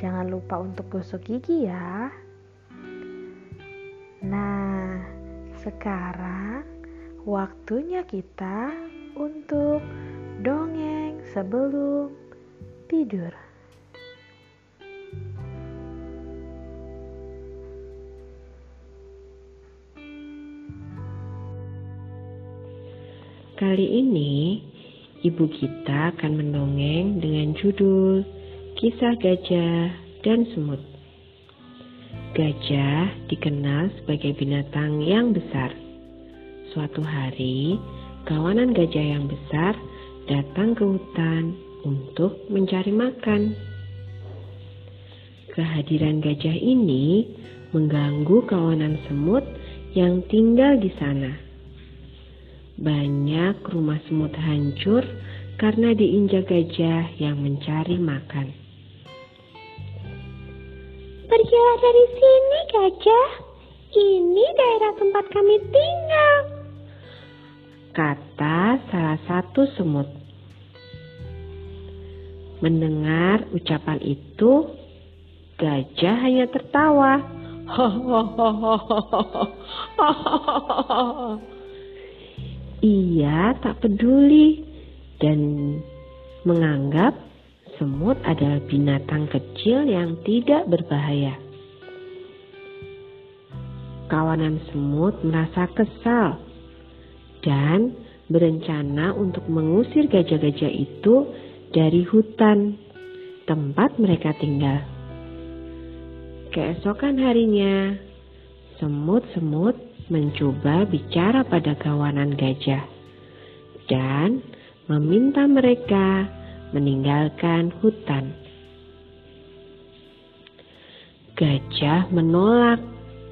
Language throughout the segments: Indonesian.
jangan lupa untuk gosok gigi ya. Nah, sekarang waktunya kita untuk dongeng sebelum tidur. Kali ini, ibu kita akan mendongeng dengan judul Kisah Gajah dan Semut. Gajah dikenal sebagai binatang yang besar. Suatu hari, kawanan gajah yang besar datang ke hutan untuk mencari makan. Kehadiran gajah ini mengganggu kawanan semut yang tinggal di sana. Banyak rumah semut hancur karena diinjak gajah yang mencari makan. Pergilah dari sini, gajah. Ini daerah tempat kami tinggal. Kata salah satu semut. Mendengar ucapan itu, gajah hanya tertawa. Ia tak peduli dan menganggap semut adalah binatang kecil yang tidak berbahaya. Kawanan semut merasa kesal dan berencana untuk mengusir gajah-gajah itu dari hutan tempat mereka tinggal. Keesokan harinya, semut-semut mencoba bicara pada kawanan gajah dan meminta mereka meninggalkan hutan. Gajah menolak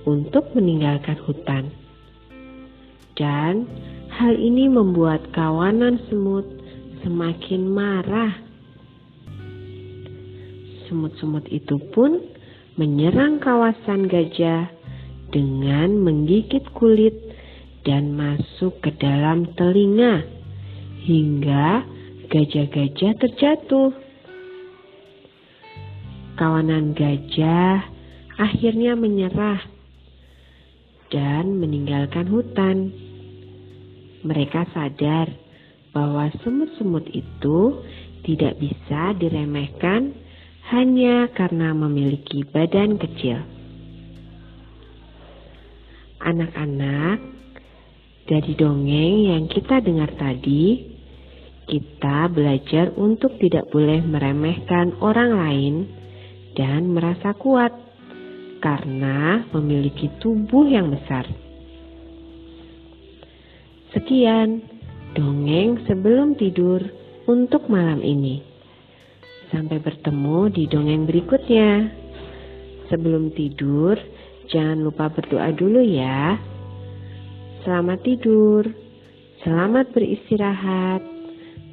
untuk meninggalkan hutan, dan hal ini membuat kawanan semut semakin marah. Semut-semut itu pun menyerang kawasan gajah dengan menggigit kulit dan masuk ke dalam telinga hingga gajah-gajah terjatuh. Kawanan gajah akhirnya menyerah dan meninggalkan hutan. Mereka sadar bahwa semut-semut itu tidak bisa diremehkan hanya karena memiliki badan kecil. Anak-anak, dari dongeng yang kita dengar tadi, kita belajar untuk tidak boleh meremehkan orang lain dan merasa kuat karena memiliki tubuh yang besar. Sekian dongeng sebelum tidur untuk malam ini. Sampai bertemu di dongeng berikutnya. Sebelum tidur, Jangan lupa berdoa dulu ya. Selamat tidur. Selamat beristirahat.